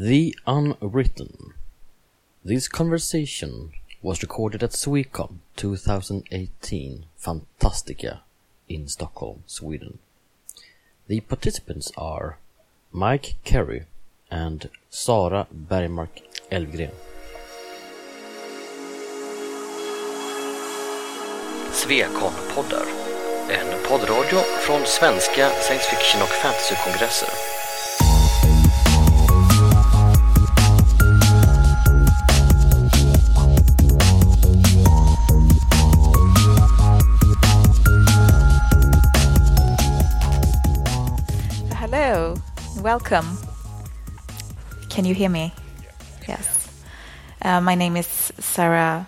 The Unwritten. This conversation was recorded at Swecom 2018 Fantastica in Stockholm, Sweden. The participants are Mike Carey and Sara Bergmark Elfgren. Svekon-poddar. En poddradio från svenska science fiction och fantasykongresser. Welcome. Can you hear me? Yes. Uh, my name is Sara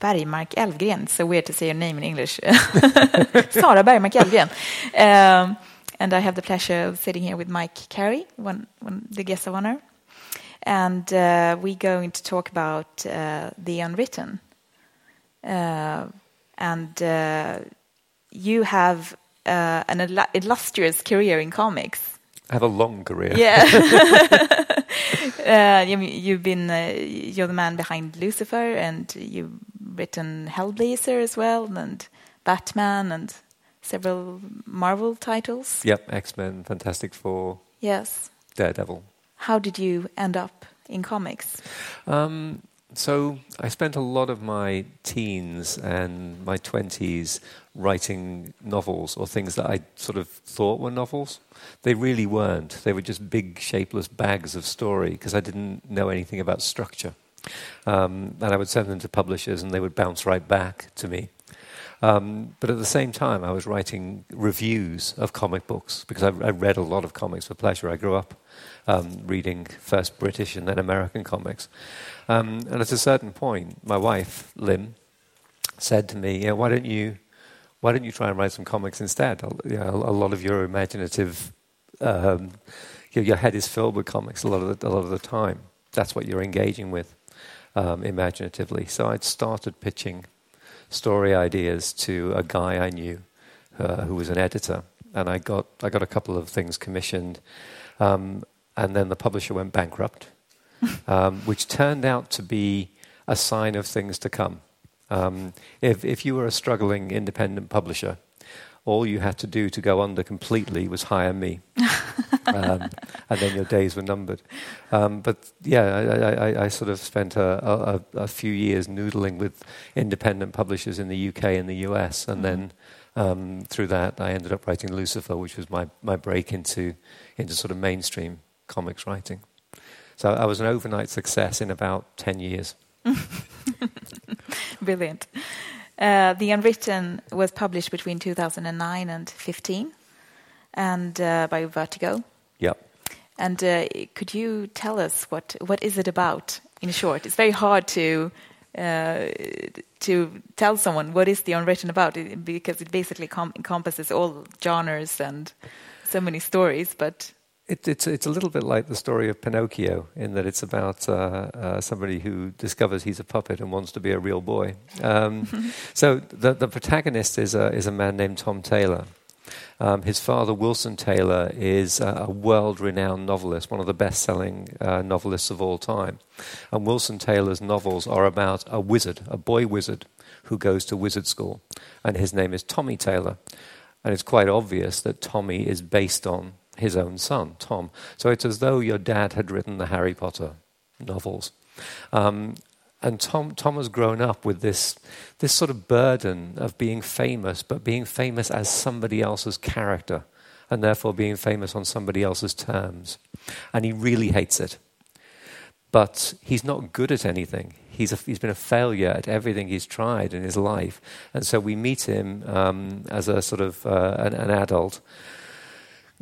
Bergmark Elfgren. It's so weird to say your name in English. Sara Bergmark Elfgren. Um, and I have the pleasure of sitting here with Mike Carey, one, one the guest of honor. And uh, we're going to talk about uh, the unwritten. Uh, and uh, you have uh, an illustrious career in comics. Have a long career. Yeah. uh, you, you've been, uh, you're the man behind Lucifer, and you've written Hellblazer as well, and Batman, and several Marvel titles. Yep, X Men, Fantastic Four, Yes. Daredevil. How did you end up in comics? Um, so I spent a lot of my teens and my 20s writing novels or things that I sort of thought were novels. They really weren't. They were just big, shapeless bags of story because I didn't know anything about structure. Um, and I would send them to publishers and they would bounce right back to me. Um, but at the same time, I was writing reviews of comic books because I, I read a lot of comics for pleasure. I grew up um, reading first British and then American comics. Um, and at a certain point, my wife, Lim, said to me, yeah, why don't you why don't you try and write some comics instead? You know, a lot of your imaginative, um, your, your, head is filled with comics a lot of the, a lot of the time. That's what you're engaging with um, imaginatively. So I'd started pitching story ideas to a guy I knew uh, who was an editor, and I got I got a couple of things commissioned, um, and then the publisher went bankrupt, um, which turned out to be a sign of things to come. Um, if, if you were a struggling independent publisher, all you had to do to go under completely was hire me. um, and then your days were numbered. Um, but yeah, I, I, I, sort of spent a, a, a, few years noodling with independent publishers in the UK and the US. And mm-hmm. then um, through that, I ended up writing Lucifer, which was my, my break into, into sort of mainstream comics writing. So I was an overnight success in about 10 years. Brilliant. Uh, the Unwritten was published between 2009 and 15, and uh, by Vertigo. Yep. And uh, could you tell us what what is it about? In short, it's very hard to uh, to tell someone what is the Unwritten about because it basically encompasses all genres and so many stories. But it, it's, it's a little bit like the story of Pinocchio in that it's about uh, uh, somebody who discovers he's a puppet and wants to be a real boy. Um, so the, the protagonist is a, is a man named Tom Taylor. Um, his father, Wilson Taylor, is a, a world renowned novelist, one of the best selling uh, novelists of all time. And Wilson Taylor's novels are about a wizard, a boy wizard, who goes to wizard school. And his name is Tommy Taylor. And it's quite obvious that Tommy is based on his own son, Tom. So it's as though your dad had written the Harry Potter novels. Um, and Tom, Tom has grown up with this, this sort of burden of being famous, but being famous as somebody else's character, and therefore being famous on somebody else's terms. And he really hates it. But he's not good at anything. He's, a, he's been a failure at everything he's tried in his life. And so we meet him um, as a sort of uh, an, an adult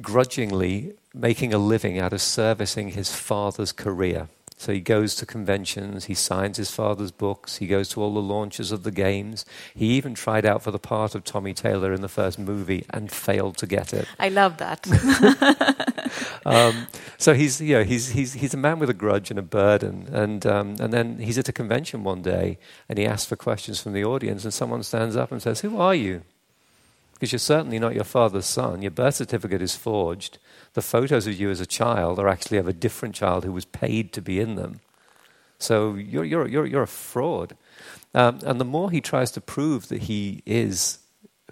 grudgingly making a living out of servicing his father's career. So he goes to conventions, he signs his father's books, he goes to all the launches of the games. He even tried out for the part of Tommy Taylor in the first movie and failed to get it. I love that. um, so he's, you know, he's, he's, he's a man with a grudge and a burden. And, um, and then he's at a convention one day and he asks for questions from the audience, and someone stands up and says, Who are you? Because you're certainly not your father's son. Your birth certificate is forged. The photos of you as a child are actually of a different child who was paid to be in them. So you're, you're, you're, you're a fraud. Um, and the more he tries to prove that he is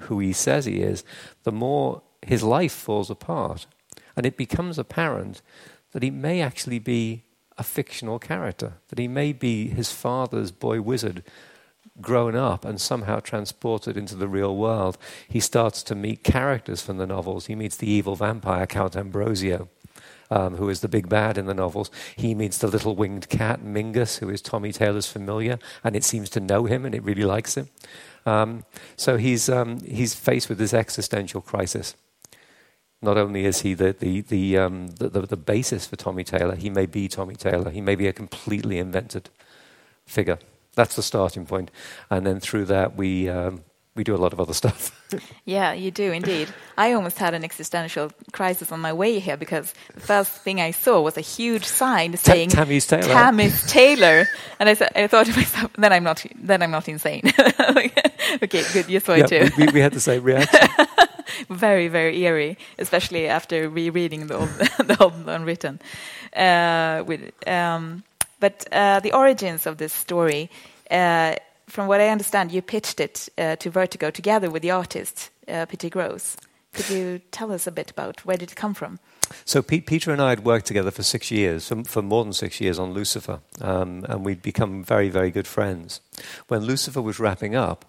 who he says he is, the more his life falls apart. And it becomes apparent that he may actually be a fictional character, that he may be his father's boy wizard grown up and somehow transported into the real world. He starts to meet characters from the novels. He meets the evil vampire, Count Ambrosio. Um, who is the big bad in the novels. He meets the little winged cat, Mingus, who is Tommy Taylor's familiar, and it seems to know him and it really likes him. Um, so he's, um, he's faced with this existential crisis. Not only is he the, the, the, um, the, the, the basis for Tommy Taylor, he may be Tommy Taylor. He may be a completely invented figure. That's the starting point. And then through that, we, um, we do a lot of other stuff. yeah, you do indeed. I almost had an existential crisis on my way here because the first thing I saw was a huge sign saying Tammy's Taylor. Tammy's Taylor, and I, th- I thought to myself, then I'm not, then I'm not insane. okay, good. You saw yeah, it too. we, we had the same reaction. very, very eerie, especially after rereading the old, the old unwritten. Uh, with, um, but uh, the origins of this story, uh, from what I understand, you pitched it uh, to Vertigo together with the artist uh, Peter Gross. Could you tell us a bit about where did it come from? So Pete, Peter and I had worked together for six years, for, for more than six years on Lucifer, um, and we'd become very, very good friends. When Lucifer was wrapping up,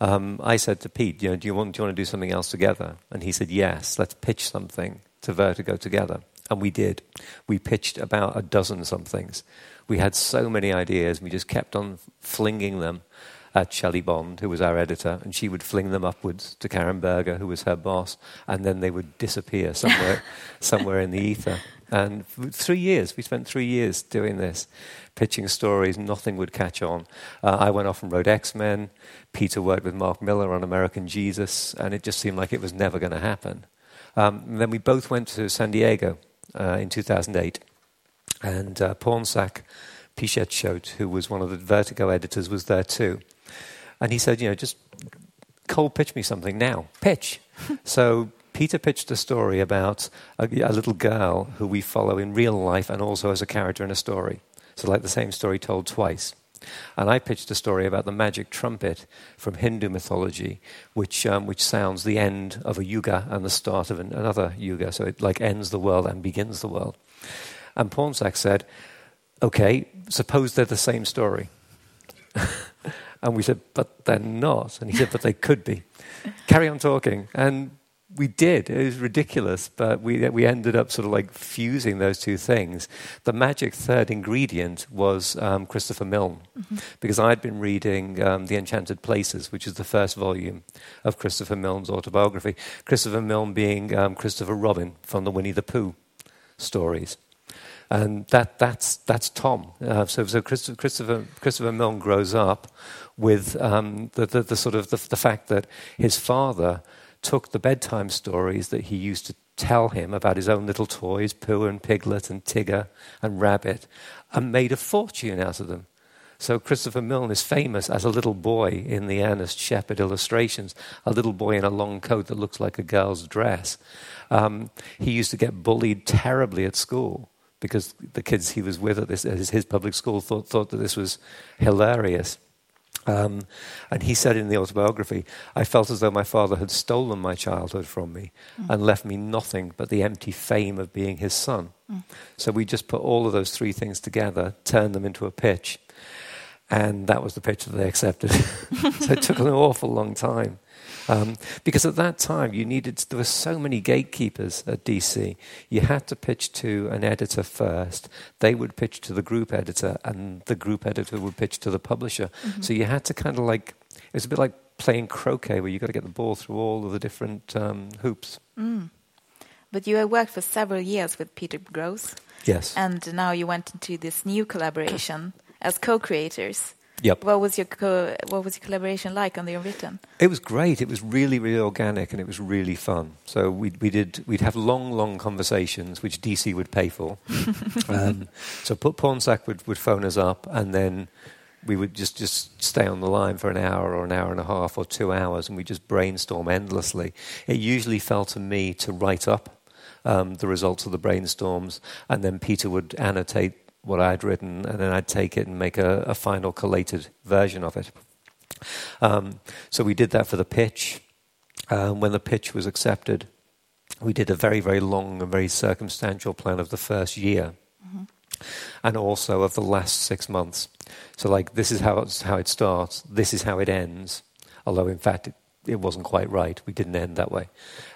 um, I said to Pete, you know, do you, want, do you want to do something else together? And he said, yes, let's pitch something to Vertigo together. And we did. We pitched about a dozen somethings we had so many ideas, and we just kept on flinging them at Shelley Bond, who was our editor, and she would fling them upwards to Karen Berger, who was her boss, and then they would disappear somewhere, somewhere in the ether. And three years, we spent three years doing this, pitching stories, nothing would catch on. Uh, I went off and wrote X Men. Peter worked with Mark Millar on American Jesus, and it just seemed like it was never going to happen. Um, then we both went to San Diego uh, in 2008 and uh, Pornsak Pichetshote, who was one of the Vertigo editors, was there too. And he said, you know, just cold pitch me something now. Pitch. so Peter pitched a story about a, a, little girl who we follow in real life and also as a character in a story. So, like the same story told twice. And I pitched a story about the magic trumpet from Hindu mythology, which, um, which sounds the end of a yuga and the start of an, another yuga. So it like ends the world and begins the world. And Pornsak said, okay, suppose they're the same story. and we said, but they're not. And he said, but they could be. Carry on talking. And we did. It was ridiculous, but we, we ended up sort of like fusing those two things. The magic third ingredient was um, Christopher Milne, mm-hmm. because I'd been reading um, The Enchanted Places, which is the first volume of Christopher Milne's autobiography. Christopher Milne being um, Christopher Robin from the Winnie the Pooh stories. And that, that's, that's Tom. Uh, so so Christopher, Christopher, Milne grows up with um, the, the, the, sort of the, the fact that his father took the bedtime stories that he used to tell him about his own little toys, Pooh and Piglet and Tigger and Rabbit, and made a fortune out of them. So Christopher Milne is famous as a little boy in the Ernest Shepard illustrations, a little boy in a long coat that looks like a girl's dress. Um, he used to get bullied terribly at school because the kids he was with at, this, at his public school thought, thought that this was hilarious. Um, and he said in the autobiography, I felt as though my father had stolen my childhood from me mm. and left me nothing but the empty fame of being his son. Mm. So we just put all of those three things together, turned them into a pitch, and that was the pitch that they accepted. so it took an awful long time. Um, because at that time, you needed, there were so many gatekeepers at DC. You had to pitch to an editor first. They would pitch to the group editor, and the group editor would pitch to the publisher. Mm-hmm. So you had to kind of like, it was a bit like playing croquet, where you've got to get the ball through all of the different um, hoops. Mm. But you have worked for several years with Peter Gross. Yes. And now you went into this new collaboration as co creators. Yep. What was your co- what was your collaboration like on the unwritten? It was great. It was really really organic and it was really fun. So we we did we'd have long long conversations which DC would pay for. um, so Pornsak would would phone us up and then we would just, just stay on the line for an hour or an hour and a half or two hours and we just brainstorm endlessly. It usually fell to me to write up um, the results of the brainstorms, and then Peter would annotate what I'd written, and then I'd take it and make a, a final collated version of it. Um, so we did that for the pitch. Um, when the pitch was accepted, we did a very, very long and very circumstantial plan of the first year. Mm-hmm. And also of the last six months. So, like, this is how, how it starts, this is how it ends. Although, in fact, it, it wasn't quite right. We didn't end that way.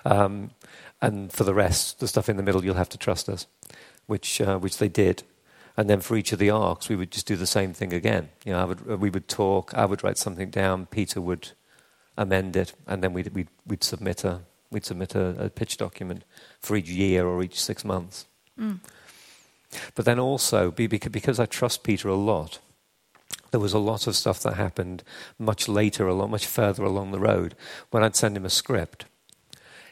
Um, and for the rest, the stuff in the middle, you'll have to trust us, which, uh, which they did. And then for each of the arcs, we would just do the same thing again. You know, I would, we would talk, I would write something down, Peter would amend it, and then we'd, we'd, we'd submit, a, we'd submit a, a, pitch document for each year or each six months. Mm. But then also, because I trust Peter a lot, there was a lot of stuff that happened much later, a lot much further along the road. When I'd send him a script,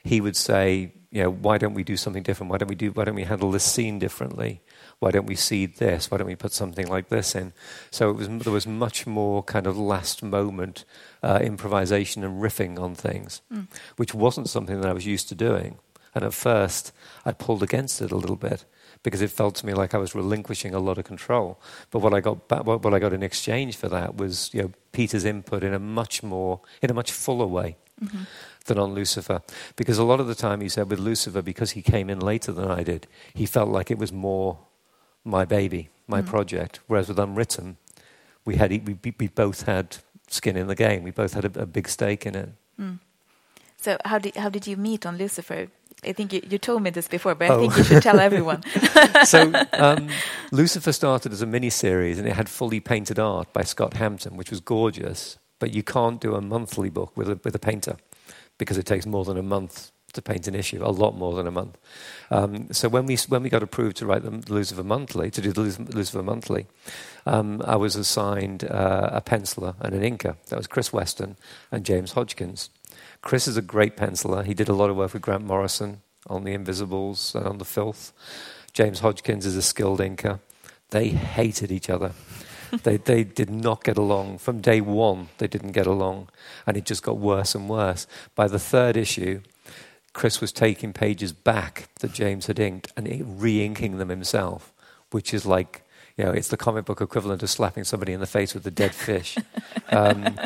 he would say, you know, why don't we do something different? Why don't we do? Why don't we handle this scene differently? Why don't we seed this? Why don't we put something like this in? So was, there was much more kind of last moment uh, improvisation and riffing on things, mm. which wasn't something that I was used to doing. And at first, I pulled against it a little bit because it felt to me like I was relinquishing a lot of control. But what I got, back, what, what I got in exchange for that was, you know, Peter's input in a much more, in a much fuller way. Mm-hmm than on Lucifer. Because a lot of the time he said with Lucifer, because he came in later than I did, he felt like it was more my baby, my mm. project. Whereas with Unwritten, we, had, we, we both had skin in the game. We both had a, a big stake in it. Mm. So how did, how did you meet on Lucifer? I think you, you told me this before, but oh. I think you should tell everyone. so um, Lucifer started as a mini-series, and it had fully painted art by Scott Hampton, which was gorgeous. But you can't do a monthly book with a, with a painter because it takes more than a month to paint an issue, a lot more than a month. Um, so when we when we got approved to write the Lucifer Monthly, to do the Lucifer Monthly, um, I was assigned uh, a penciler and an inker. That was Chris Weston and James Hodgkins. Chris is a great penciler. He did a lot of work with Grant Morrison on The Invisibles and on The Filth. James Hodgkins is a skilled inker. They hated each other they, they did not get along. From day one, they didn't get along. And it just got worse and worse. By the third issue, Chris was taking pages back that James had inked and re inking them himself, which is like, you know, it's the comic book equivalent of slapping somebody in the face with a dead fish. um,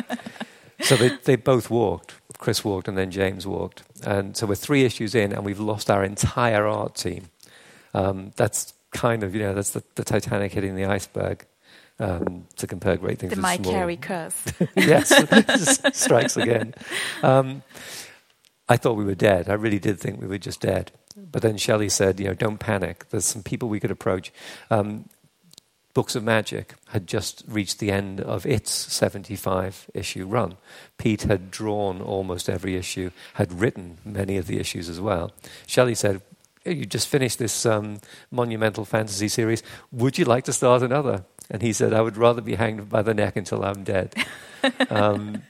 so they, they both walked. Chris walked and then James walked. And so we're three issues in and we've lost our entire art team. Um, that's kind of, you know, that's the, the Titanic hitting the iceberg um, to compare great things the with Mike small. Carey curse. yes, strikes again. Um, I thought we were dead. I really did think we were just dead. But then Shelley said, you know, don't panic. There's some people we could approach. Um, Books of Magic had just reached the end of its 75 issue run. Pete had drawn almost every issue, had written many of the issues as well. Shelley said, You just finished this um, monumental fantasy series. Would you like to start another? And he said, I would rather be hanged by the neck until I'm dead. um,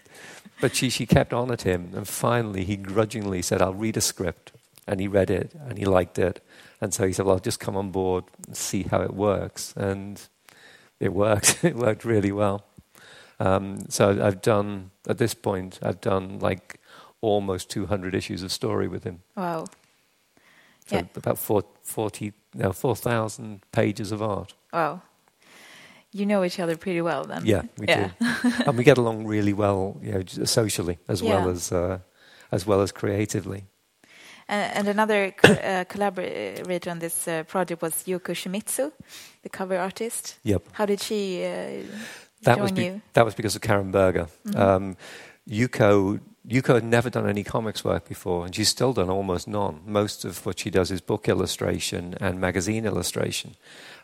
but she, she kept on at him. And finally, he grudgingly said, I'll read a script. And he read it and he liked it. And so he said, Well, I'll just come on board and see how it works. And it worked. it worked really well. Um, so I've done, at this point, I've done like almost 200 issues of story with him. Wow. So yeah. about 40, no, 4,000 pages of art. Wow. You know each other pretty well then. Yeah, we yeah. do, and we get along really well, you know, socially as yeah. well as uh, as well as creatively. And, and another co uh, collaborator on this uh, project was Yuko Shimizu, the cover artist. Yep. How did she uh, that join was you? That was because of Karen Berger. Mm -hmm. um, Yuko Yuko had never done any comics work before, and she's still done almost none. Most of what she does is book illustration and magazine illustration.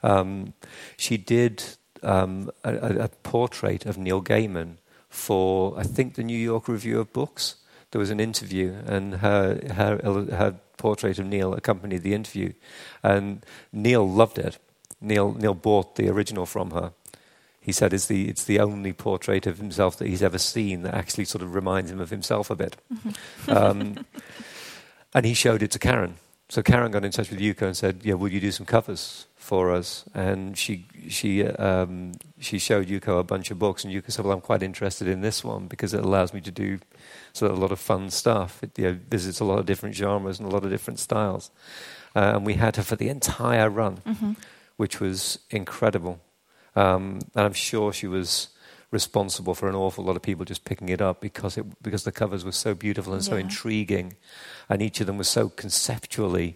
Um, she did um, a, a, portrait of Neil Gaiman for, I think, the New York Review of Books. There was an interview, and her, her, her portrait of Neil accompanied the interview. And Neil loved it. Neil, Neil bought the original from her. He said it's the, it's the only portrait of himself that he's ever seen that actually sort of reminds him of himself a bit. um, and he showed it to Karen. So Karen got in touch with Yuko and said, "Yeah, will you do some covers for us, and she she um, she showed Yuko a bunch of books, and Yuko said, "Well, I'm quite interested in this one because it allows me to do sort of a lot of fun stuff. It you know, visits a lot of different genres and a lot of different styles." Uh, and we had her for the entire run, Mm-hmm. which was incredible. Um, and I'm sure she was responsible for an awful lot of people just picking it up because it because the covers were so beautiful and so intriguing, and each of them was so conceptually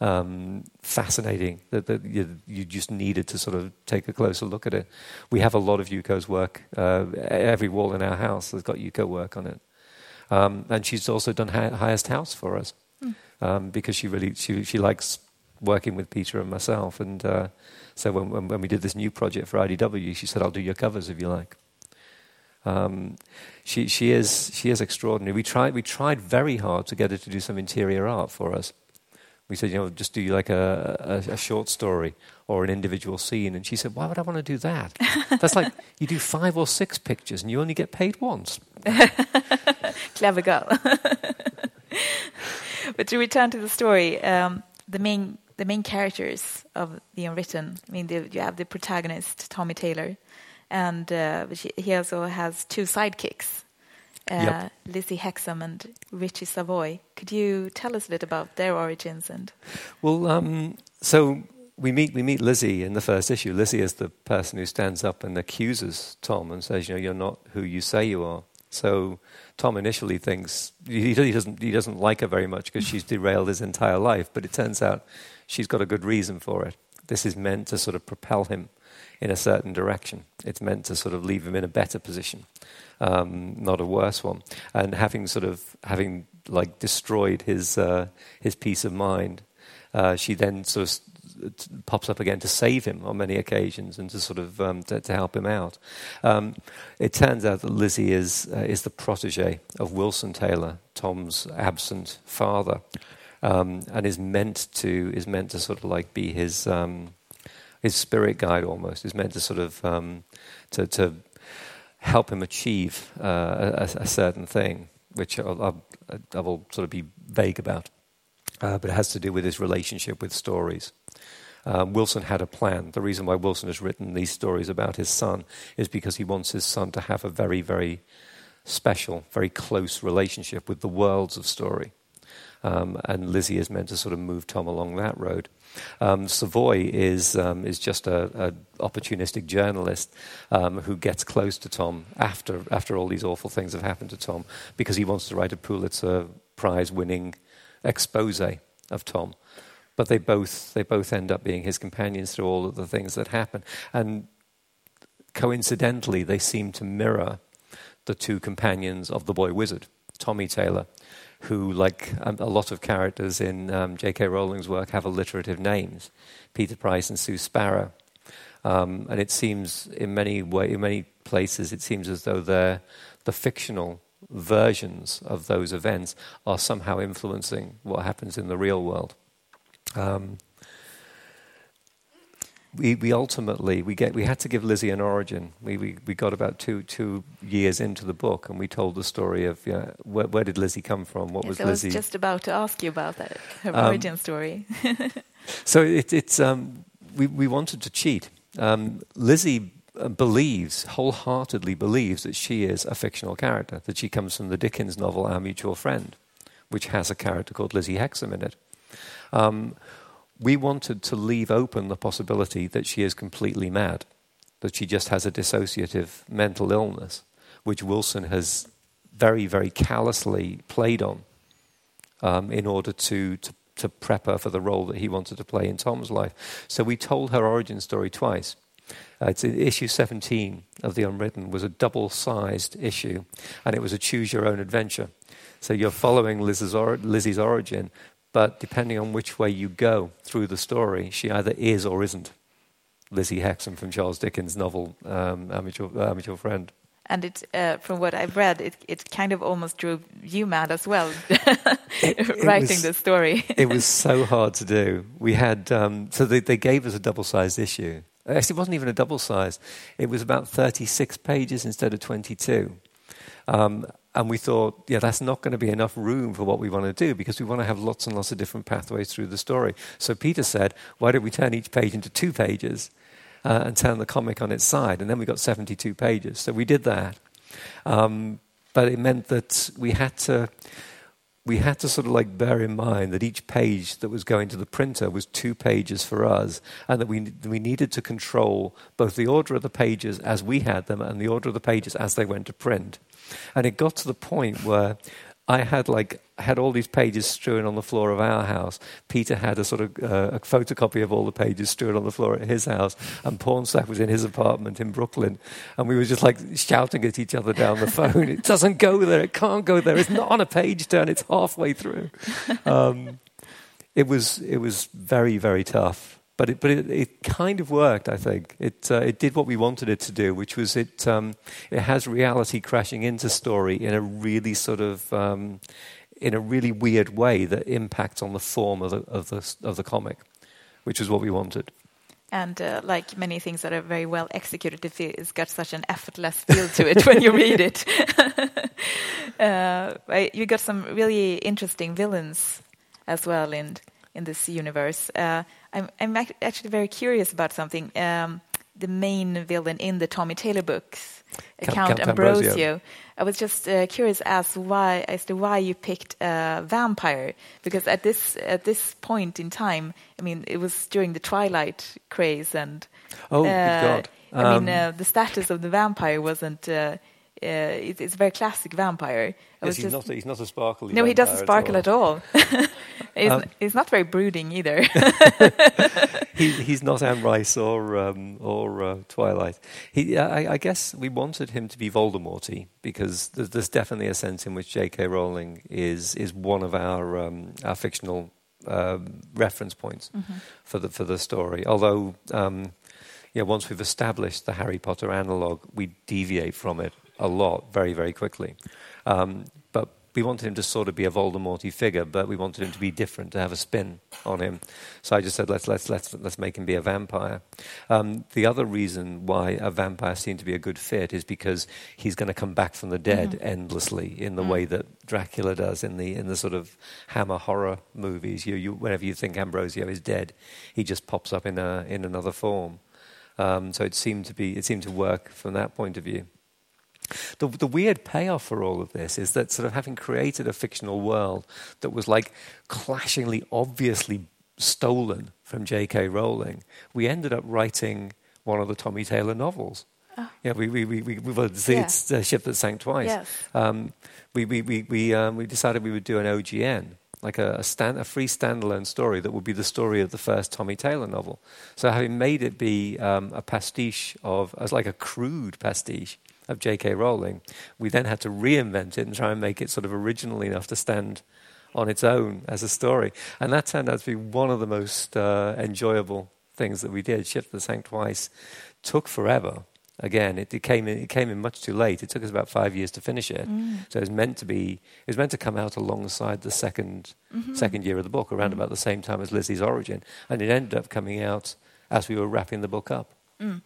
um, fascinating that, that you, you just needed to sort of take a closer look at it. We have a lot of Yuko's work. Uh, every wall in our house has got Yuko work on it, um, and she's also done hi- highest house for us Hmm. um, because she really she she likes working with Peter and myself, and uh, so when, when when we did this new project for IDW, she said, "I'll do your covers if you like." Um, she she is she is extraordinary. We tried we tried very hard to get her to do some interior art for us. We said, you know, just do like a, a, a short story or an individual scene, and she said, "Why would I want to do that? That's like you do five or six pictures and you only get paid once." Clever girl. but to return to the story, um, the main the main characters of the Unwritten. I mean, the, you have the protagonist Tommy Taylor, and uh, she, he also has two sidekicks, uh, Yep. Lizzie Hexam and Richie Savoy. Could you tell us a bit about their origins and? Well, um, so we meet we meet Lizzie in the first issue. Lizzie is the person who stands up and accuses Tom and says, "You know, you're not who you say you are." So Tom initially thinks he, he doesn't he doesn't like her very much because she's derailed his entire life. But it turns out she's got a good reason for it. This is meant to sort of propel him in a certain direction. It's meant to sort of leave him in a better position, um, not a worse one. And having sort of having like destroyed his uh, his peace of mind, uh, she then sort of pops up again to save him on many occasions and to sort of um, to, to help him out. Um, it turns out that Lizzie is uh, is the protege of Wilson Taylor, Tom's absent father, um, and is meant to is meant to sort of like be his um, his spirit guide almost. Is meant to sort of um, to to help him achieve uh, a, a certain thing, which I'll, I'll, I will sort of be vague about. Uh, but it has to do with his relationship with stories. Um, Wilson had a plan. The reason why Wilson has written these stories about his son is because he wants his son to have a very, very special, very close relationship with the worlds of story. Um, and Lizzie is meant to sort of move Tom along that road. Um, Savoy is um, is just a, a opportunistic journalist um, who gets close to Tom after after all these awful things have happened to Tom because he wants to write a Pulitzer Prize winning expose of Tom. But they both they both end up being his companions through all of the things that happen, and coincidentally, they seem to mirror the two companions of the boy wizard, Tommy Taylor, who, like um, a lot of characters in um, J.K. Rowling's work, have alliterative names Peter Price and Sue Sparrow. Um, and it seems, in many, way, in many places, it seems as though they're the fictional versions of those events are somehow influencing what happens in the real world. Um, we, we ultimately we get we had to give Lizzie an origin. We, we we got about two two years into the book, and we told the story of you know, where, where did Lizzie come from? What Yes, was I was Lizzie? just about to ask you about that, her Um, origin story. So it, it's um, we we wanted to cheat. Um, Lizzie uh, believes wholeheartedly believes that she is a fictional character. That she comes from the Dickens novel Our Mutual Friend, which has a character called Lizzie Hexam in it. We wanted to leave open the possibility that she is completely mad, that she just has a dissociative mental illness, which Wilson has very, very callously played on um, in order to, to, to prep her for the role that he wanted to play in Tom's life. So we told her origin story twice. Uh, it's issue 17 of The Unwritten was a double-sized issue, and it was a choose-your-own-adventure. So you're following or- Lizzie's origin, but depending on which way you go through the story, she either is or isn't Lizzie Hexam from Charles Dickens' novel um, Our Mutual, Our Friend. And it, uh, from what I've read, it, it kind of almost drove you mad as well, it writing was- the story. it was so hard to do. We had um, so they, they gave us a double-sized issue. Actually, it wasn't even a double-sized. It was about 36 pages instead of 22. Um, and we thought, yeah, that's not going to be enough room for what we want to do because we want to have lots and lots of different pathways through the story. So Peter said, why don't we turn each page into two pages uh, and turn the comic on its side? And then we got 72 pages. So we did that. Um, but it meant that we had to we had to sort of like bear in mind that each page that was going to the printer was two pages for us, and that we, we needed to control both the order of the pages as we had them and the order of the pages as they went to print. And it got to the point where I had like had all these pages strewn on the floor of our house. Peter had a sort of uh, a photocopy of all the pages strewn on the floor at his house, and Pornsak was in his apartment in Brooklyn, and we were just like shouting at each other down the phone. it doesn't go there. It can't go there. It's not on a page turn. It's halfway through. Um, it was it was very very tough but it, but it, it, kind of worked. I think it uh, it did what we wanted it to do, which was it um, it has reality crashing into story in a really sort of um, in a really weird way that impacts on the form of the of the of the comic, which is what we wanted. And uh, like many things that are very well executed, it's got such an effortless feel to it when you read it. uh, you got some really interesting villains as well in in this universe. Uh, I'm, I'm actually very curious about something. Um, the main villain in the Tommy Taylor books, Count, Count Ambrosio. Ambrosio. I was just uh, curious as why as to why you picked a vampire because at this at this point in time, I mean, it was during the Twilight craze and oh, uh, God. Um, I mean, um, uh, the status of the vampire wasn't. Uh, uh, it's a very classic vampire. Yes, he's, just, not a, he's not a sparkly. No, he doesn't sparkle at all. At all. he's, um, he's, not very brooding either. he, he's not Anne Rice or um, or uh, Twilight. He, I, I, guess we wanted him to be Voldemorty because there's, there's, definitely a sense in which J.K. Rowling is is one of our um, our fictional uh, reference points mm-hmm. for the for the story. Although. Um, yeah, once we've established the Harry Potter analog, we deviate from it a lot very, very quickly. Um, we wanted him to sort of be a Voldemorty figure, but we wanted him to be different, to have a spin on him. So I just said, let's, let's, let's, let's make him be a vampire. Um, the other reason why a vampire seemed to be a good fit is because he's going to come back from the dead mm-hmm. endlessly in the mm. way that Dracula does in the, in the sort of Hammer horror movies. You, you, whenever you think Ambrosio is dead, he just pops up in, a, in another form. Um, so it seemed to be, it seemed to work from that point of view. The, the weird payoff for all of this is that sort of having created a fictional world that was like clashingly obviously stolen from J.K. Rowling, we ended up writing one of the Tommy Taylor novels. Oh. Yeah, we we we we, we well, it's, yeah. it's the ship that sank twice. Yes. Um, we we we we, um, we decided we would do an OGN, like a a, stand, a free standalone story that would be the story of the first Tommy Taylor novel. So having made it be um, a pastiche of, as like a crude pastiche of J.K. Rowling, we then had to reinvent it and try and make it sort of original enough to stand on its own as a story. And that turned out to be one of the most uh, enjoyable things that we did. Ship That Sank twice took forever. Again, it, it, came in, it came in much too late. It took us about five years to finish it. Mm. So it was meant to be. It was meant to come out alongside the 2nd mm-hmm. second year of the book, around mm. about the same time as Lizzie's origin, and it ended up coming out as we were wrapping the book up. Mm.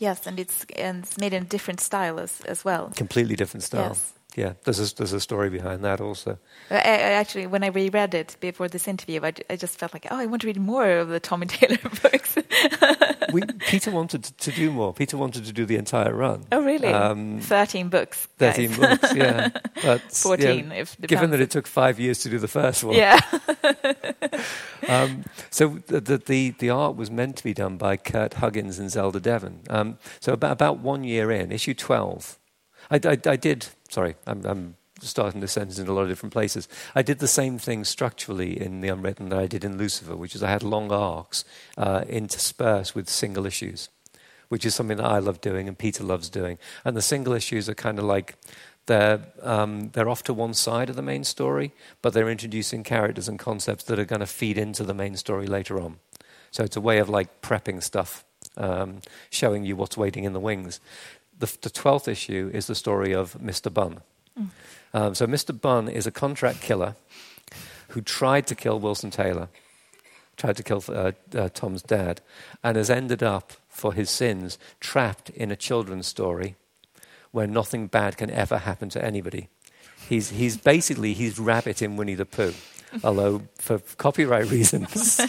Yes, and it's and it's made in a different style as as well. Completely different style. Yes. Yeah, there's a, there's a story behind that also. I, I actually, when I reread it before this interview, I, I just felt like, oh, I want to read more of the Tommy Taylor books. we, Peter wanted to do more. Peter wanted to do the entire run. Oh, really? Um, Thirteen books. Thirteen books. Yeah, but fourteen. Yeah, if given that it took five years to do the first one. Yeah. um, so the, the, the art was meant to be done by Kurt Huggins and Zelda Devon. Um, so about about one year in, issue twelve I, I, I did, sorry, I'm, I'm starting this sentence in a lot of different places. I did the same thing structurally in The Unwritten that I did in Lucifer, which is I had long arcs uh, interspersed with single issues, which is something that I love doing and Peter loves doing. And the single issues are kind of like they're, um, they're off to one side of the main story, but they're introducing characters and concepts that are going to feed into the main story later on. So it's a way of like prepping stuff, um, showing you what's waiting in the wings the, the 12th issue is the story of Mr. Bunn. Mm. Um, so, Mr. Bunn is a contract killer who tried to kill Wilson Taylor, tried to kill uh, uh, Tom's dad, and has ended up, for his sins, trapped in a children's story where nothing bad can ever happen to anybody. He's, he's basically he's rabbit in Winnie the Pooh. Although, for copyright reasons,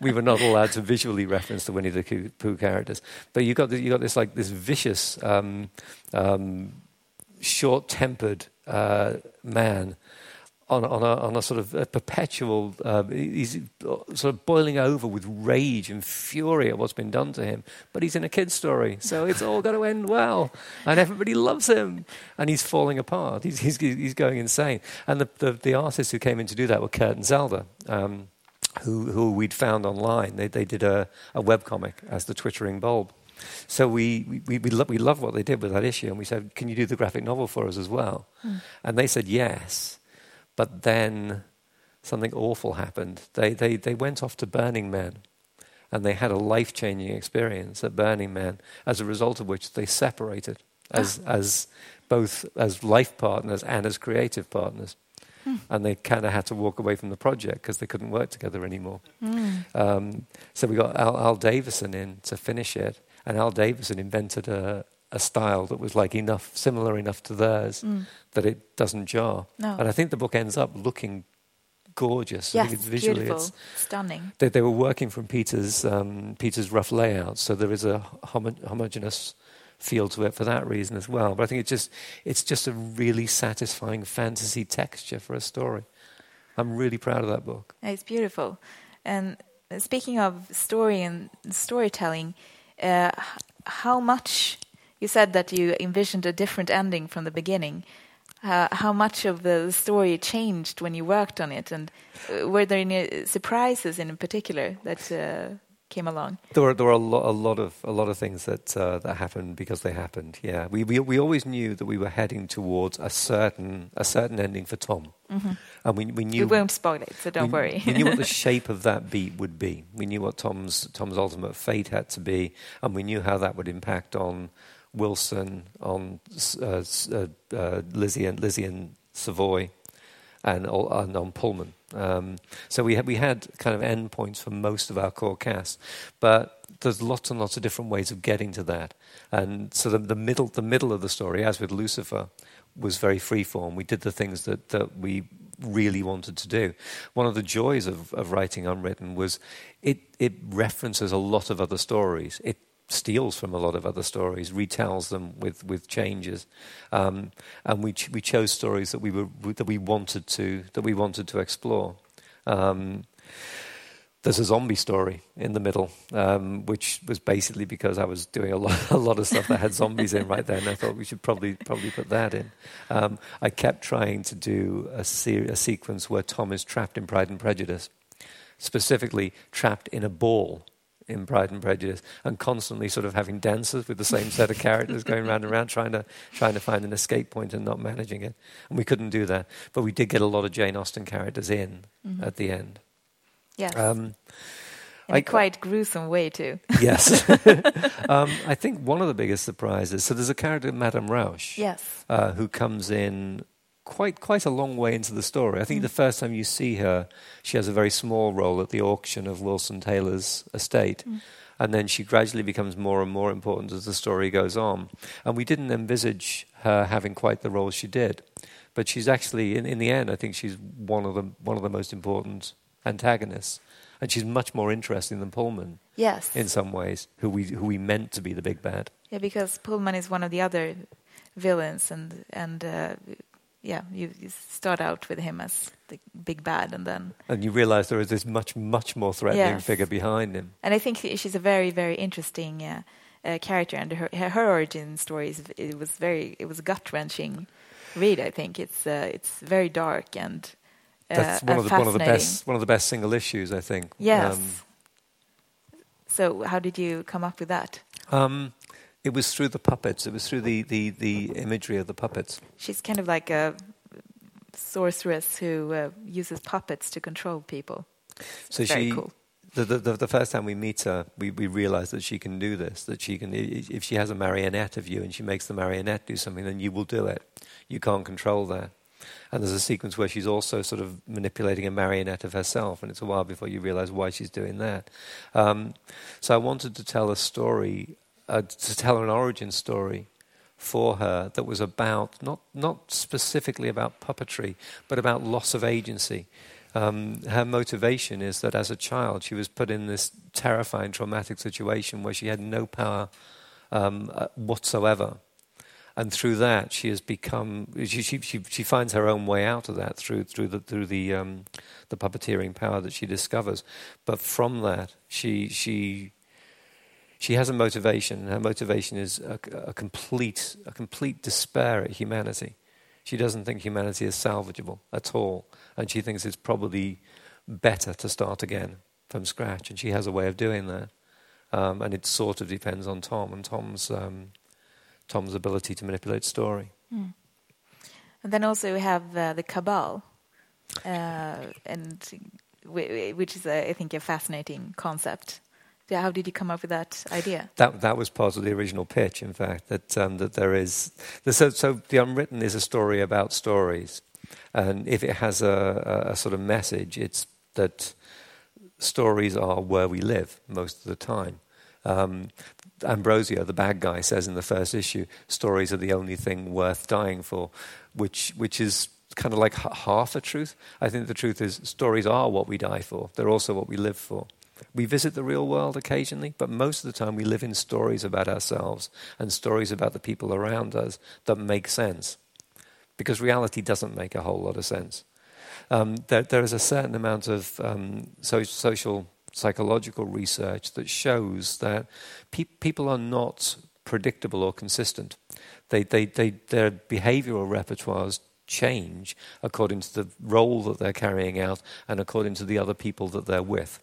we were not allowed to visually reference the Winnie the Pooh characters. But you got this, you got this like this vicious, um, um, short-tempered uh, man on, on, a, on a sort of a perpetual, uh, he's sort of boiling over with rage and fury at what's been done to him. But he's in a kid's story, so it's all going to end well. And everybody loves him. And he's falling apart. He's, he's, he's going insane. And the, the, the, artists who came in to do that were Kurt and Zelda. Um, who, who we'd found online. They, they did a, a webcomic as the Twittering Bulb. So we, we, we, we, lo- we loved what they did with that issue, and we said, Can you do the graphic novel for us as well? Mm. And they said yes. But then something awful happened. They, they, they went off to Burning Man and they had a life changing experience at Burning Man, as a result of which they separated as, oh. as both as life partners and as creative partners. Hmm. And they kind of had to walk away from the project because they couldn't work together anymore. Mm. Um, so we got Al, Al Davison in to finish it, and Al Davison invented a, a style that was like enough, similar enough to theirs mm. that it doesn't jar. No. And I think the book ends up looking gorgeous. Yes, it's visually beautiful, it's, stunning. They, they, were working from Peter's um, Peter's rough layout, so there is a homo- homogeneous feel to it for that reason as well. But I think it's just it's just a really satisfying fantasy texture for a story. I'm really proud of that book. It's beautiful. And speaking of story and storytelling, uh, how much you said that you envisioned a different ending from the beginning. Uh, how much of the story changed when you worked on it, and uh, were there any surprises in particular that uh, came along? There were there were a, lo- a lot of a lot of things that uh, that happened because they happened. Yeah, we, we we always knew that we were heading towards a certain a certain ending for Tom, mm-hmm. and we we knew we won't spoil it, so don't we, worry. we knew what the shape of that beat would be. We knew what Tom's Tom's ultimate fate had to be, and we knew how that would impact on Wilson, on uh, uh, uh, Lizzie and Lizzie and Savoy, and, and on Pullman. Um, so we had, we had kind of endpoints for most of our core cast, but there's lots and lots of different ways of getting to that. And so the, the middle the middle of the story, as with Lucifer, was very freeform. We did the things that, that we really wanted to do. One of the joys of, of writing Unwritten was it, it references a lot of other stories. It steals from a lot of other stories, retells them with, with changes, um, and we ch- we chose stories that we were that we wanted to that we wanted to explore. Um, there's a zombie story in the middle, um, which was basically because I was doing a lot, a lot of stuff that had zombies in right there, and I thought we should probably probably put that in. Um, I kept trying to do a, se- a sequence where Tom is trapped in Pride and Prejudice, specifically trapped in a ball in Pride and Prejudice, and constantly sort of having dances with the same set of characters going round and round, trying to trying to find an escape point and not managing it. And we couldn't do that, but we did get a lot of Jane Austen characters in mm-hmm. at the end. Yes. Um, in I, a quite gruesome way too. yes, um, I think one of the biggest surprises. So there's a character, Madame Rausch, yes, uh, who comes in quite quite a long way into the story. I think mm. the first time you see her, she has a very small role at the auction of Wilson Taylor's estate. Mm. And then she gradually becomes more and more important as the story goes on. And we didn't envisage her having quite the role she did. But she's actually, in, in the end, I think she's one of the, one of the most important antagonists. And she's much more interesting than Pullman. Yes. In some ways, who we, who we meant to be the big bad. Yeah, because Pullman is one of the other villains and, and uh, yeah, you, you, start out with him as the big bad, and then and you realize there is this much, much more threatening yes. figure behind him. And I think she's a very, very interesting uh, uh, character, and her, her origin story is it was very it was gut wrenching read. I think it's uh, it's very dark and uh, that's one of the one of the best one of the best single issues. I think. Yes. Um, so how did you come up with that? Um, it was through the puppets. It was through the, the, the imagery of the puppets. She's kind of like a sorceress who uh, uses puppets to control people. So Very she, cool. The, the, the, first time we meet her, we, we realize that she can do this. That she can, if she has a marionette of you and she makes the marionette do something, then you will do it. You can't control that. And there's a sequence where she's also sort of manipulating a marionette of herself, and it's a while before you realize why she's doing that. Um, so I wanted to tell a story uh, to tell an origin story for her that was about not not specifically about puppetry, but about loss of agency. Um, her motivation is that as a child she was put in this terrifying, traumatic situation where she had no power um, uh, whatsoever and through that she has become she, she, she, she, finds her own way out of that through through the through the um, the puppeteering power that she discovers but from that she she she has a motivation her motivation is a, a complete a complete despair at humanity she doesn't think humanity is salvageable at all and she thinks it's probably better to start again from scratch and she has a way of doing that um, and it sort of depends on Tom and Tom's um, Tom's ability to manipulate story. Mm. And then also we have uh, the Cabal, uh, and which is, I think, a fascinating concept. How did you come up with that idea? That that was part of the original pitch. In fact, that um, that there is so so the unwritten is a story about stories, and if it has a, a sort of message, it's that stories are where we live most of the time. Um, Ambrosio, the bad guy, says in the first issue, stories are the only thing worth dying for, which, which is kind of like half a truth. I think the truth is stories are what we die for, they're also what we live for. We visit the real world occasionally, but most of the time we live in stories about ourselves and stories about the people around us that make sense. Because reality doesn't make a whole lot of sense. Um, there, there is a certain amount of um, so, social psychological research that shows that pe- people are not predictable or consistent. They, they, they, their behavioral repertoires change according to the role that they're carrying out and according to the other people that they're with.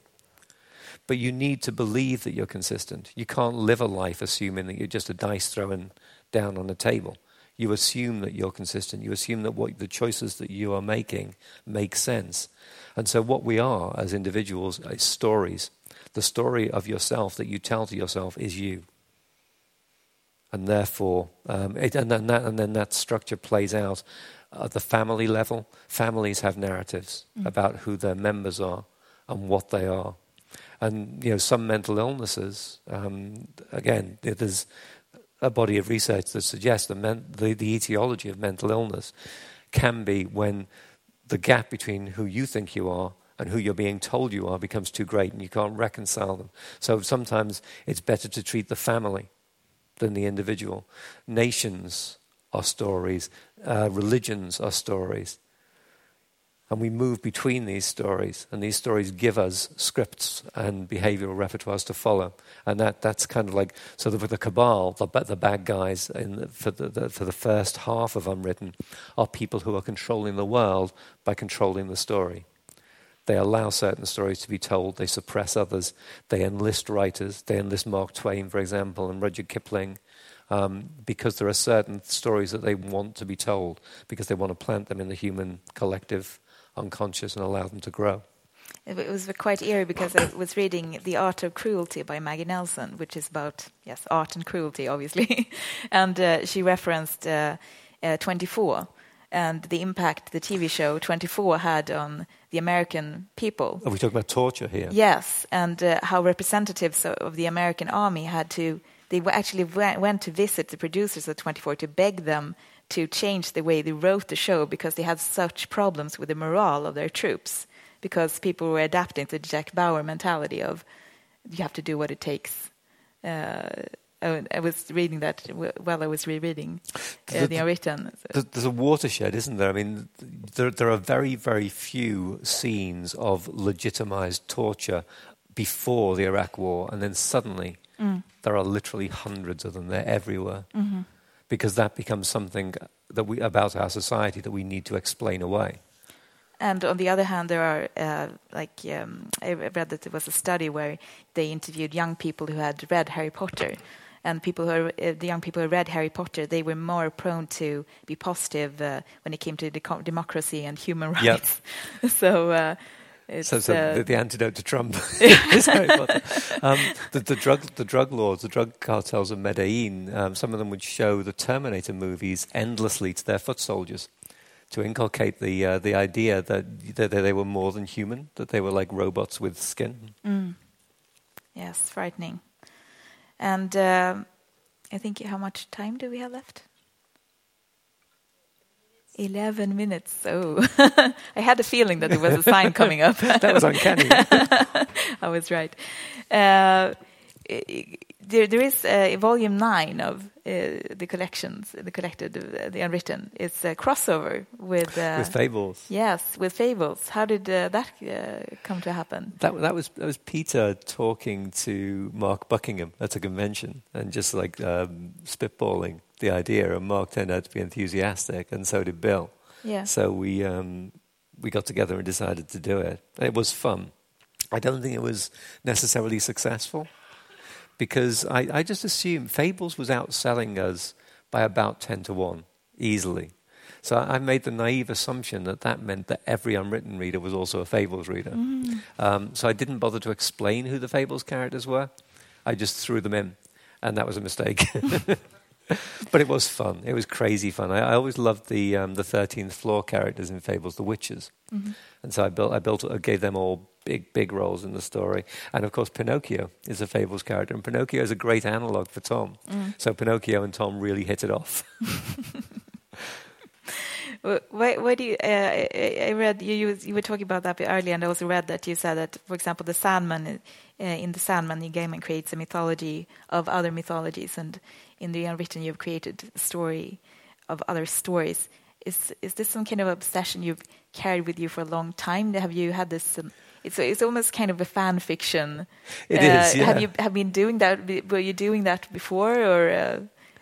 But you need to believe that you're consistent. You can't live a life assuming that you're just a dice throwing down on a table. You assume that you're consistent. You assume that what the choices that you are making make sense. And so, what we are as individuals is stories. The story of yourself that you tell to yourself is you. And therefore, um, it, and, then that, and then that structure plays out at the family level. Families have narratives mm. about who their members are and what they are. And you know, some mental illnesses, um, again, there's a body of research that suggests the, men, the, the etiology of mental illness can be when the gap between who you think you are and who you're being told you are becomes too great and you can't reconcile them. So sometimes it's better to treat the family than the individual. Nations are stories, uh, religions are stories. And we move between these stories, and these stories give us scripts and behavioral repertoires to follow. And that, that's kind of like, so the, the cabal, the, the bad guys the, for, the, the, for the first half of Unwritten, are people who are controlling the world by controlling the story. They allow certain stories to be told, they suppress others, they enlist writers, they enlist Mark Twain, for example, and Rudyard Kipling. Um, because there are certain stories that they want to be told, because they want to plant them in the human collective unconscious and allow them to grow. It was quite eerie because I was reading The Art of Cruelty by Maggie Nelson, which is about, yes, art and cruelty, obviously. and uh, she referenced uh, uh, 24 and the impact the TV show 24 had on the American people. Are we talking about torture here? Yes, and uh, how representatives of the American army had to, they actually went to visit the producers of 24 to beg them to change the way they wrote the show because they had such problems with the morale of their troops because people were adapting to the Jack Bauer mentality of you have to do what it takes. Uh, I was reading that while I was rereading uh, the unwritten. There's a watershed, isn't there? I mean, there, there are very, very few scenes of legitimized torture before the Iraq War, and then suddenly mm. there are literally hundreds of them. They're everywhere. Mm-hmm because that becomes something that we, about our society that we need to explain away. And on the other hand, there are uh, like um, I read that there was a study where they interviewed young people who had read Harry Potter, and people who are, uh, the young people who read Harry Potter, they were more prone to be positive uh, when it came to democracy and human rights. Yep. so uh, so, so uh, the, the, antidote to Trump is Harry Potter. Um, the, the, drug, the drug lords, the drug cartels of Medellin, um, some of them would show the Terminator movies endlessly to their foot soldiers to inculcate the uh, the idea that, that they were more than human, that they were like robots with skin. Mm. Yes, frightening. And uh, I think how much time do we have left? 11 minutes. So I had a feeling that there was a sign coming up. that was uncanny. I was right. Uh, there, there is uh, volume nine of uh, the collections, the collected, uh, the unwritten. It's a crossover with uh, with fables. Yes, with fables. How did uh, that uh, come to happen? That that was that was Peter talking to Mark Buckingham at a convention and just like um, spitballing the idea, and Mark turned out to be enthusiastic, and so did Bill. Yeah. So we um, we got together and decided to do it. It was fun. I don't think it was necessarily successful because I, I just assumed Fables was outselling us by about ten to one easily. So I made the naive assumption that that meant that every unwritten reader was also a Fables reader. Mm. Um, so I didn't bother to explain who the Fables characters were. I just threw them in, and that was a mistake. but it was fun. It was crazy fun. I, I always loved the um, the thirteenth floor characters in Fables, the witches, Mm-hmm. and so I built I built I gave them all big big roles in the story. And of course, Pinocchio is a Fables character, and Pinocchio is a great analog for Tom. Mm. So Pinocchio and Tom really hit it off. Why, why do you, uh, I, read you, you, you were talking about that earlier, and I also read that you said that, for example, the Sandman uh, in the Sandman, Gaiman creates a mythology of other mythologies, and in the Unwritten, you've created a story of other stories. Is is this some kind of obsession you've carried with you for a long time? Have you had this? Um, it's it's almost kind of a fan fiction. It uh, is, yeah. Have you have been doing that? Were you doing that before, or uh,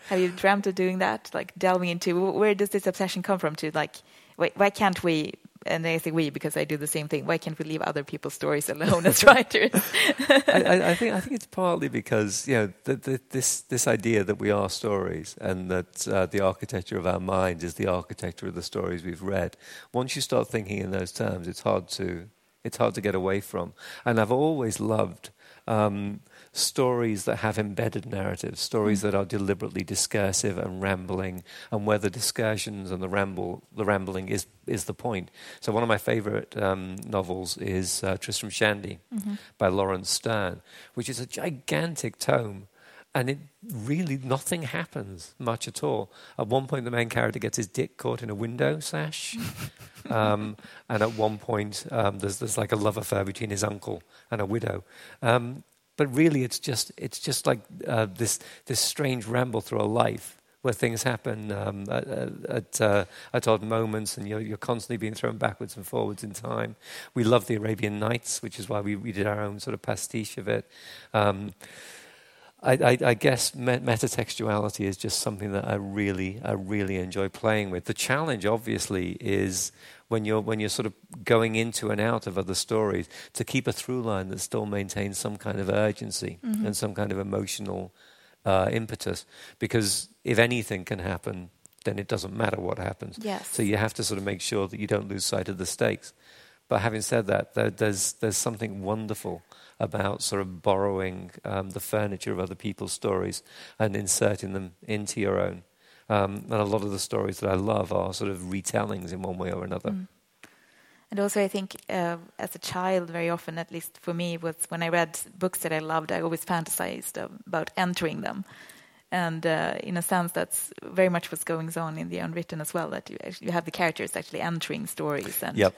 have you dreamt of doing that? Like delving into where does this obsession come from? To like, why, why can't we? And I say we because I do the same thing. Why can't we leave other people's stories alone as writers? I, I, think I think it's partly because you know the, the, this this idea that we are stories and that uh, the architecture of our mind is the architecture of the stories we've read. Once you start thinking in those terms, it's hard to it's hard to get away from. And I've always loved. Um, stories that have embedded narratives, stories that are deliberately discursive and rambling, and where the discursions and the ramble, the rambling is is the point. So one of my favourite um, novels is uh, Tristram Shandy by Laurence Sterne, which is a gigantic tome. And it really nothing happens much at all. At one point, the main character gets his dick caught in a window sash, um, and at one point, um, there's there's like a love affair between his uncle and a widow. Um, but really, it's just it's just like uh, this this strange ramble through a life where things happen um, at, uh, at odd moments, and you're, you're constantly being thrown backwards and forwards in time. We love the Arabian Nights, which is why we, we did our own sort of pastiche of it. Um, I, I, I, guess metatextuality is just something that I really, I really enjoy playing with. The challenge, obviously, is when you're when you're sort of going into and out of other stories to keep a through line that still maintains some kind of urgency Mm-hmm. and some kind of emotional uh, impetus. Because if anything can happen, then it doesn't matter what happens. Yes. So you have to sort of make sure that you don't lose sight of the stakes. But having said that, there, there's there's something wonderful about sort of borrowing um, the furniture of other people's stories and inserting them into your own. Um, and a lot of the stories that I love are sort of retellings in one way or another. Mm. And also, I think uh, as a child, very often, at least for me, was when I read books that I loved, I always fantasized about entering them. And uh, in a sense, that's very much what's going on in the unwritten as well. That you, you have the characters actually entering stories. And Yep.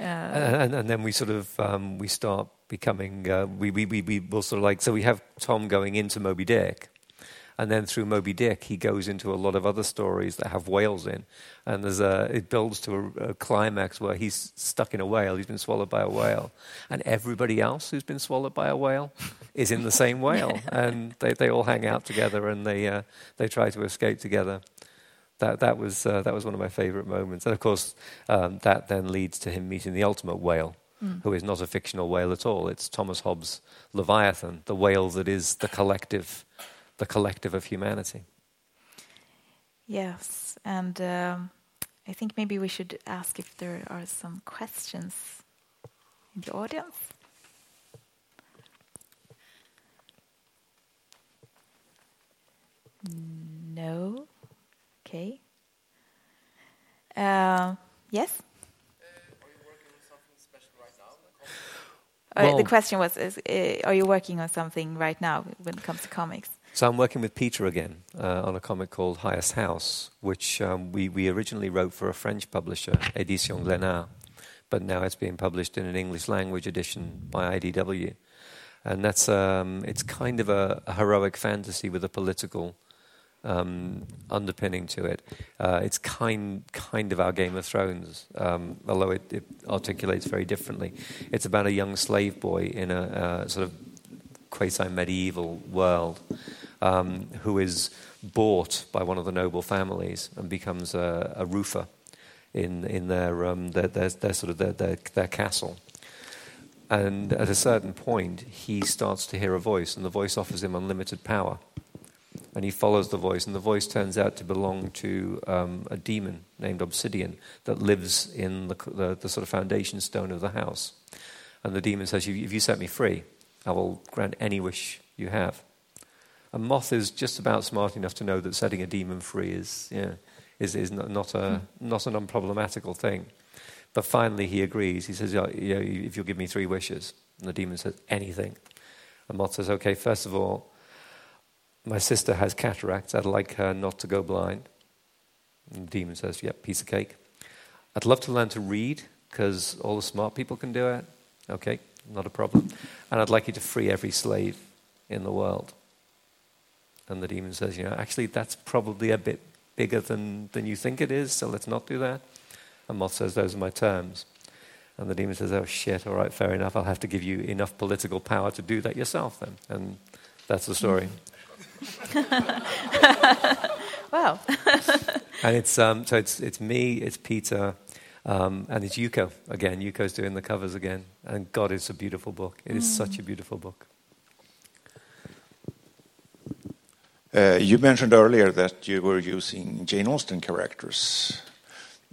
uh, and, and then we sort of um, we start becoming uh, we, we we we will sort of like so we have Tom going into Moby Dick, and then through Moby Dick he goes into a lot of other stories that have whales in, and there's a it builds to a, a climax where he's stuck in a whale, he's been swallowed by a whale, and everybody else who's been swallowed by a whale is in the same whale, and they they all hang out together and they uh, they try to escape together. That that was uh, that was one of my favourite moments, and of course um, that then leads to him meeting the ultimate whale, Mm. who is not a fictional whale at all. It's Thomas Hobbes' Leviathan, the whale that is the collective, the collective of humanity. yes, and um, I think maybe we should ask if there are some questions in the audience. No. Okay. Uh, yes. Well- the question was: is, uh, Are you working on something right now when it comes to comics? So I'm working with Peter again uh, on a comic called Highest House, which um, we, we originally wrote for a French publisher, Édition Glénat, but now it's being published in an English language edition by IDW. And that's um, it's kind of a, a, heroic fantasy with a political um, underpinning to it. Uh, it's kind kind of our Game of Thrones, um, although it, it, articulates very differently. It's about a young slave boy in a, a sort of quasi medieval world um, who is bought by one of the noble families and becomes a, a roofer in in their, um, their, their, their, sort of their, their, their castle. And at a certain point, he starts to hear a voice, and the voice offers him unlimited power. And he follows the voice, and the voice turns out to belong to um, a demon named Obsidian that lives in the, the, the, sort of foundation stone of the house. And the demon says, If you set me free, I will grant any wish you have. And Moth is just about smart enough to know that setting a demon free is, yeah, is, is not, a, not an unproblematical thing. But finally, he agrees. He says, If you'll give me three wishes. And the demon says, Anything. And Moth says, Okay, first of all, my sister has cataracts. I'd like her not to go blind. And the demon says, Yep, piece of cake. I'd love to learn to read because all the smart people can do it. Okay, not a problem. And I'd like you to free every slave in the world. And the demon says, You know, actually, that's probably a bit bigger than, than you think it is, so let's not do that. And Moth says, Those are my terms. And the demon says, Oh, shit, all right, fair enough. I'll have to give you enough political power to do that yourself then. And that's the story. wow. and it's, um, so it's, it's me, it's Peter, um, and it's Yuko again. Yuko's doing the covers again. And God, it's a beautiful book. It is mm. such a beautiful book. Uh, you mentioned earlier that you were using Jane Austen characters.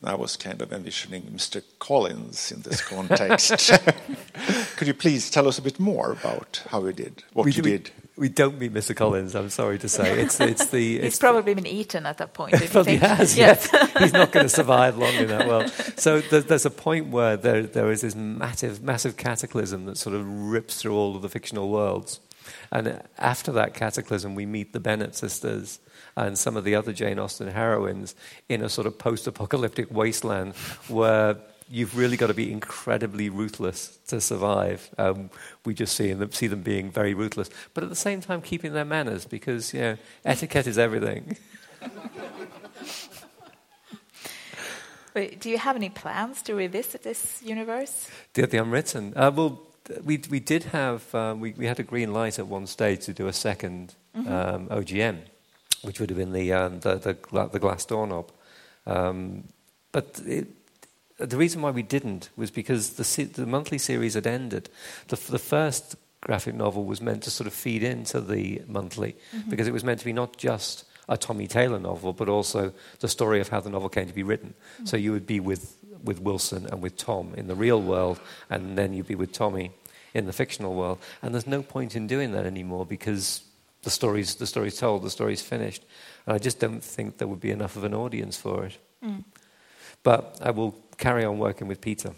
I was kind of envisioning Mr. Collins in this context. Could you please tell us a bit more about how you did, what we, you we, did? We don't meet Mr. Collins. I'm sorry to say. It's it's the. It's He's probably been eaten at that point. probably has. Yes, he's not going to survive long in that world. So there's, there's a point where there there is this massive massive cataclysm that sort of rips through all of the fictional worlds, and after that cataclysm, we meet the Bennet sisters and some of the other Jane Austen heroines in a sort of post-apocalyptic wasteland where you've really got to be incredibly ruthless to survive. Um, we just see them, see them being very ruthless, but at the same time keeping their manners because you know etiquette is everything. Wait, do you have any plans to revisit this universe? The, the Unwritten. Uh, well, we we did have um, we we had a green light at one stage to do a 2nd mm-hmm. um, OGN, which would have been the um, the, the, the glass doorknob. Um, but it, the reason why we didn't was because the, the monthly series had ended. The, the, first graphic novel was meant to sort of feed into the monthly mm-hmm. because it was meant to be not just a Tommy Taylor novel, but also the story of how the novel came to be written. Mm-hmm. So you would be with, with Wilson and with Tom in the real world, and then you'd be with Tommy in the fictional world. And there's no point in doing that anymore because the story's, the story's told, the story's finished. And I just don't think there would be enough of an audience for it. Mm. But I will carry on working with Peter.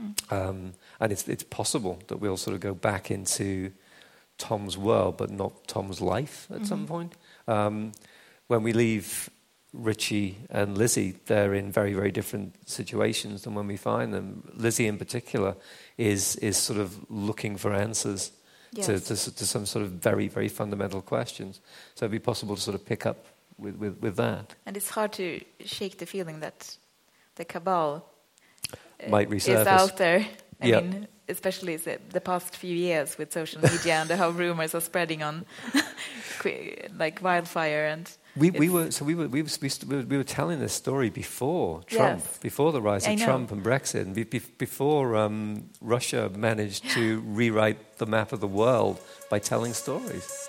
Mm. Um, and it's, it's possible that we'll sort of go back into Tom's world, but not Tom's life at mm-hmm. some point. Um, when we leave Richie and Lizzie, they're in very, very different situations than when we find them. Lizzie, in particular, is, is sort of looking for answers yes. to, to, to, some sort of very, very fundamental questions. So it'd be possible to sort of pick up with, with, with that. And it's hard to shake the feeling that the cabal might resurface. is out there. I yep. mean, especially the past few years with social media and how rumors are spreading on like wildfire and we, we were so we were, we, we, we were telling this story before Trump, yes. before the rise of Trump and Brexit, and be, be, before um, Russia managed to rewrite the map of the world by telling stories.